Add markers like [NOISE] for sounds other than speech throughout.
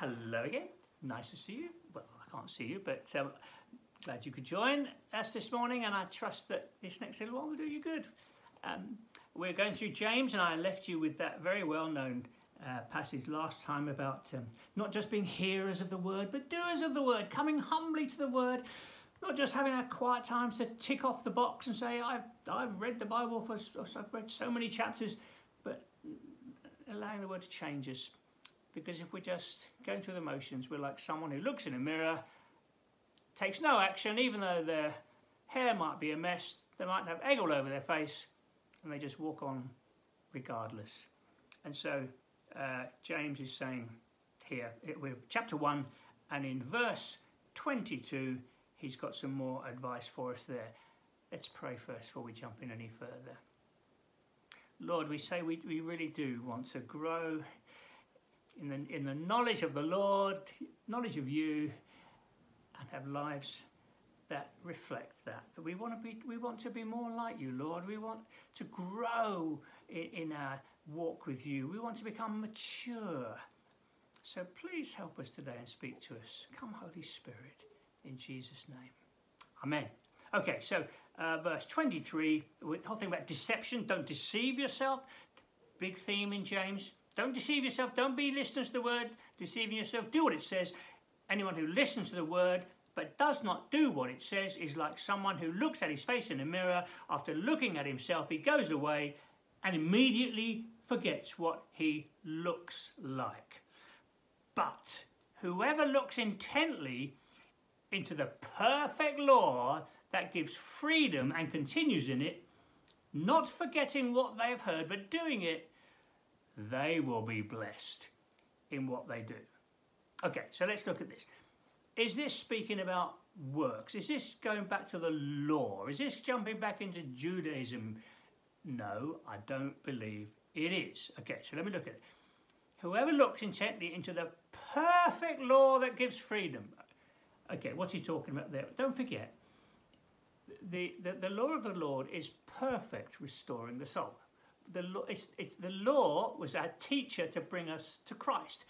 hello again. Nice to see you. Well, I can't see you, but um, glad you could join us this morning, and I trust that this next little while will do you good. Um, we're going through James, and I left you with that very well known uh, passage last time about um, not just being hearers of the word, but doers of the word, coming humbly to the word, not just having our quiet times to tick off the box and say, I've, I've read the Bible for, I've read so many chapters, but allowing the word to change us. Because if we're just going through the motions, we're like someone who looks in a mirror, takes no action, even though their hair might be a mess, they might have egg all over their face, and they just walk on regardless. And so uh, James is saying here, with chapter 1, and in verse 22, he's got some more advice for us there. Let's pray first before we jump in any further. Lord, we say we, we really do want to grow in the, in the knowledge of the Lord, knowledge of you, and have lives that reflect that. That we want to be, we want to be more like you, Lord. We want to grow in, in our walk with you. We want to become mature. So please help us today and speak to us. Come, Holy Spirit, in Jesus' name. Amen. Okay, so uh, verse 23, the whole thing about deception. Don't deceive yourself. Big theme in James. Don't deceive yourself. Don't be listening to the word, deceiving yourself. Do what it says. Anyone who listens to the word but does not do what it says is like someone who looks at his face in a mirror. After looking at himself, he goes away and immediately forgets what he looks like. But whoever looks intently into the perfect law that gives freedom and continues in it, not forgetting what they've heard but doing it, they will be blessed in what they do. Okay, so let's look at this. Is this speaking about works? Is this going back to the law? Is this jumping back into Judaism? No, I don't believe it is. Okay, so let me look at it. Whoever looks intently into the perfect law that gives freedom. Okay, what's he talking about there? Don't forget, the, the, the law of the Lord is perfect, restoring the soul the law, it's, it's, the law was our teacher to bring us to Christ.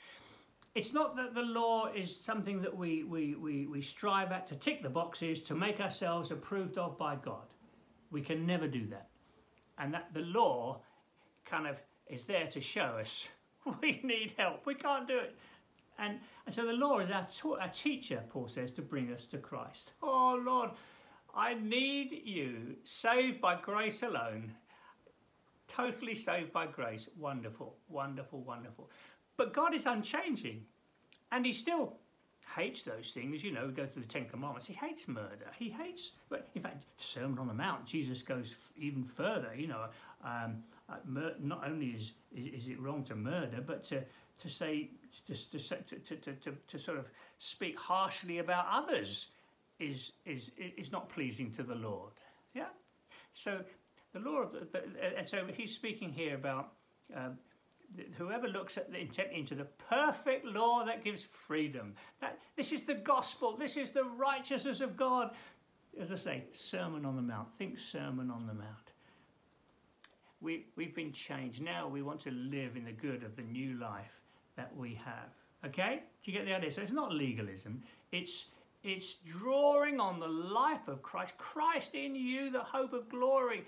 It's not that the law is something that we, we, we, we strive at to tick the boxes to make ourselves approved of by God. We can never do that. And that the law kind of is there to show us [LAUGHS] we need help. We can't do it. And, and so the law is our, our teacher, Paul says, to bring us to Christ. Oh Lord, I need you, saved by grace alone, totally saved by grace. Wonderful, wonderful, wonderful. But God is unchanging. And He still hates those things. You know, go through the Ten Commandments. He hates murder. He hates, but in fact, the Sermon on the Mount, Jesus goes even further. You know, um, uh, not only is, is, is it wrong to murder, but to, to say, just to, to, to, to, to sort of speak harshly about others is, is, is not pleasing to the Lord. Yeah? So the law of the, and so he's speaking here about um, whoever looks at the intent into the perfect law that gives freedom. That this is the gospel. This is the righteousness of God. As I say, Sermon on the Mount. Think Sermon on the Mount. We we've been changed. Now we want to live in the good of the new life that we have. Okay? Do you get the idea? So it's not legalism. It's it's drawing on the life of Christ, Christ in you, the hope of glory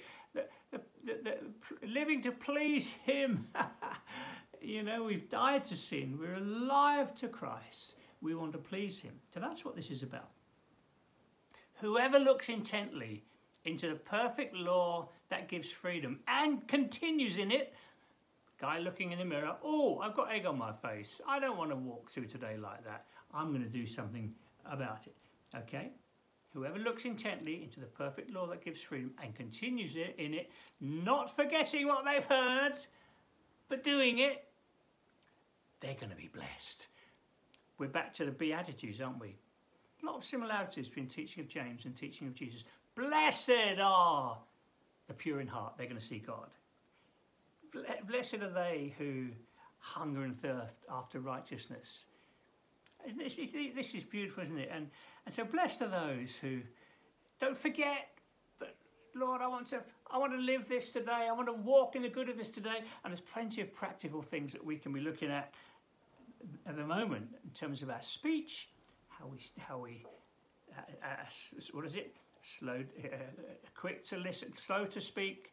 the, the, the, living to please Him. [LAUGHS] you know, we've died to sin, we're alive to Christ. We want to please Him. So that's what this is about. Whoever looks intently into the perfect law that gives freedom and continues in it, guy looking in the mirror, oh, I've got egg on my face. I don't want to walk through today like that. I'm going to do something about it. Okay? Whoever looks intently into the perfect law that gives freedom and continues in it, not forgetting what they've heard, but doing it, they're going to be blessed. We're back to the Beatitudes, aren't we? A lot of similarities between teaching of James and teaching of Jesus. Blessed are the pure in heart, they're going to see God. Blessed are they who hunger and thirst after righteousness. This is, this is beautiful, isn't it? And and so blessed are those who don't forget but Lord, I want to I want to live this today. I want to walk in the good of this today. And there's plenty of practical things that we can be looking at at the moment in terms of our speech, how we, how we, uh, uh, what is it? Slow, uh, quick to listen, slow to speak,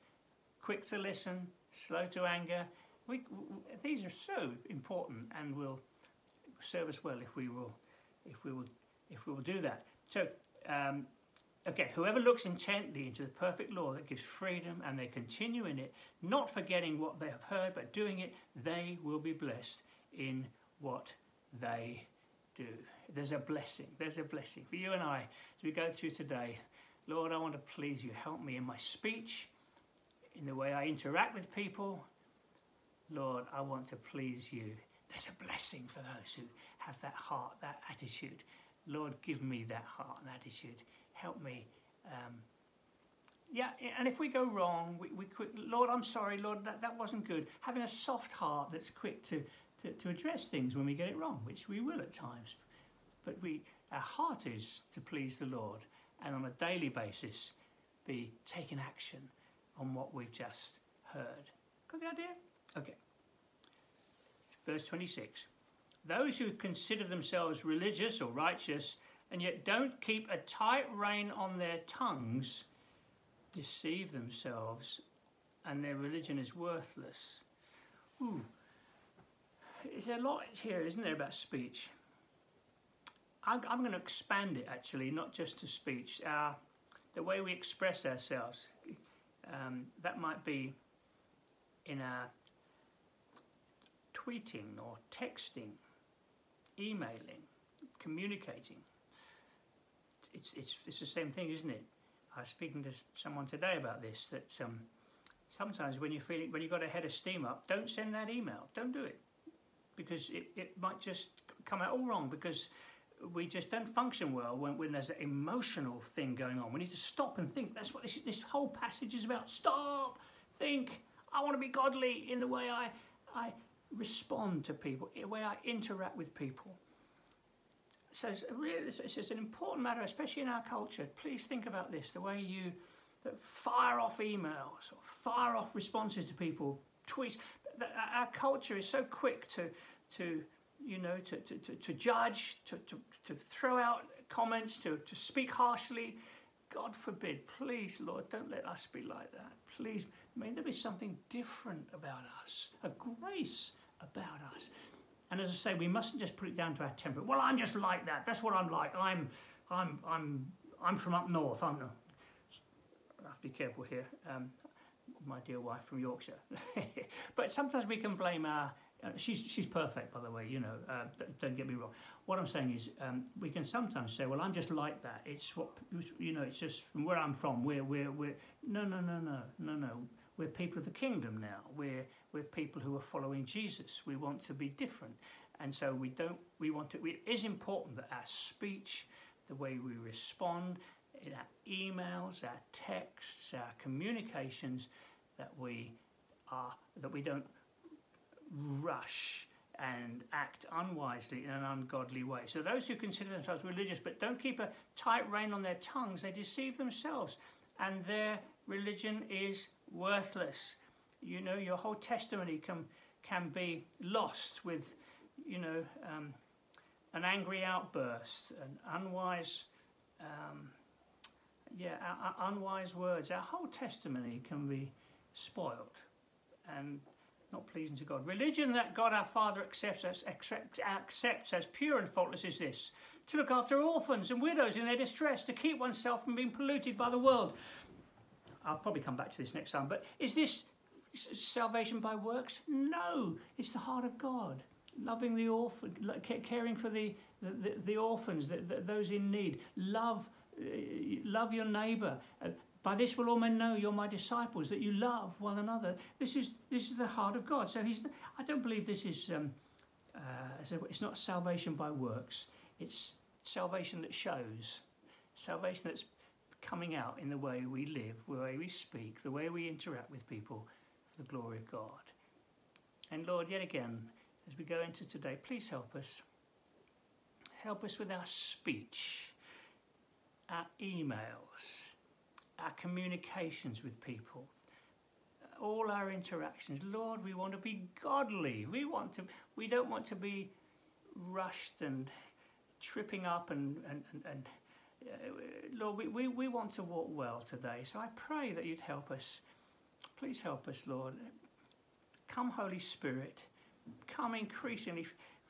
quick to listen, slow to anger. We, we, these are so important and will serve us well if we will, if we will, if we will do that. So, um, okay, whoever looks intently into the perfect law that gives freedom and they continue in it, not forgetting what they have heard but doing it, they will be blessed in what they do. There's a blessing. There's a blessing for you and I as we go through today. Lord, I want to please you. Help me in my speech, in the way I interact with people. Lord, I want to please you. There's a blessing for those who have that heart, that attitude. Lord, give me that heart and attitude. Help me. Um, yeah, and if we go wrong, we, we quick, Lord, I'm sorry, Lord, that, that wasn't good. Having a soft heart that's quick to, to, to address things when we get it wrong, which we will at times. But we, our heart is to please the Lord and on a daily basis be taking action on what we've just heard. Got the idea? Okay. Verse 26. Those who consider themselves religious or righteous and yet don't keep a tight rein on their tongues deceive themselves and their religion is worthless. Ooh. There's a lot here, isn't there, about speech? I'm, going to expand it actually, not just to speech. Uh, the way we express ourselves. Um, that might be in a tweeting or texting, emailing, communicating. It's, it's, it's the same thing, isn't it? I was speaking to someone today about this, that um, sometimes when you feel when you've got a head of steam up, don't send that email. Don't do it. Because it, it might just come out all wrong because we just don't function well when, when there's an emotional thing going on. We need to stop and think. That's what this, this whole passage is about. Stop, think. I want to be godly in the way I, I respond to people, eh, the way I interact with people. So it's, really, it's an important matter, especially in our culture. Please think about this the way you fire off emails or fire off responses to people, tweets. Our culture is so quick to, to you know, to, to, to, to judge, to, to, to throw out comments, to, to speak harshly. God forbid, please, Lord, don't let us be like that. Please, may there be something different about us, a grace about us. And as I say, we mustn't just put it down to our temper. Well, I'm just like that. That's what I'm like. I'm, I'm, I'm, I'm from up north. I'm. I have to be careful here. Um, my dear wife from Yorkshire. [LAUGHS] but sometimes we can blame our uh, she's she's perfect, by the way. You know, uh, don't get me wrong. What I'm saying is, um, we can sometimes say, "Well, I'm just like that." It's what you know. It's just from where I'm from. We're we're we're no no no no no no. We're people of the kingdom now. We're we're people who are following Jesus. We want to be different, and so we don't. We want to. It is important that our speech, the way we respond, in our emails, our texts, our communications, that we are that we don't rush and act unwisely in an ungodly way. So those who consider themselves religious but don't keep a tight rein on their tongues, they deceive themselves and their religion is worthless. You know, your whole testimony can, can be lost with, you know, um, an angry outburst, an unwise, um, yeah, unwise words. Our whole testimony can be spoiled. And not pleasing to God. Religion that God our Father accepts as, accept, accepts as pure and faultless is this to look after orphans and widows in their distress, to keep oneself from being polluted by the world. I'll probably come back to this next time, but is this salvation by works? No, it's the heart of God. Loving the orphan, caring for the, the, the orphans, the, the, those in need. Love, uh, love your neighbour. Uh, by this will all men know you're my disciples, that you love one another. This is this is the heart of God. So he's. I don't believe this is. Um, uh, it's not salvation by works. It's salvation that shows, salvation that's coming out in the way we live, the way we speak, the way we interact with people, for the glory of God. And Lord, yet again, as we go into today, please help us. Help us with our speech, our emails our communications with people, all our interactions. Lord, we want to be godly. We want to. We don't want to be rushed and tripping up and, and, and, and Uh, Lord, we, we, we want to walk well today. So I pray that you'd help us. Please help us, Lord. Come, Holy Spirit. Come increasingly.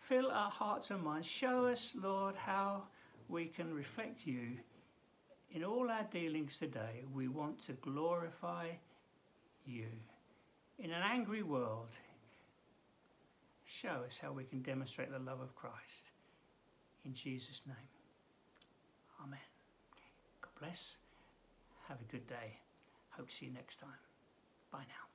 Fill our hearts and minds. Show us, Lord, how we can reflect you in all our dealings today. We want to glorify you. In an angry world, show us how we can demonstrate the love of Christ. In Jesus' name. Amen. God bless. Have a good day. Hope to see you next time. Bye now.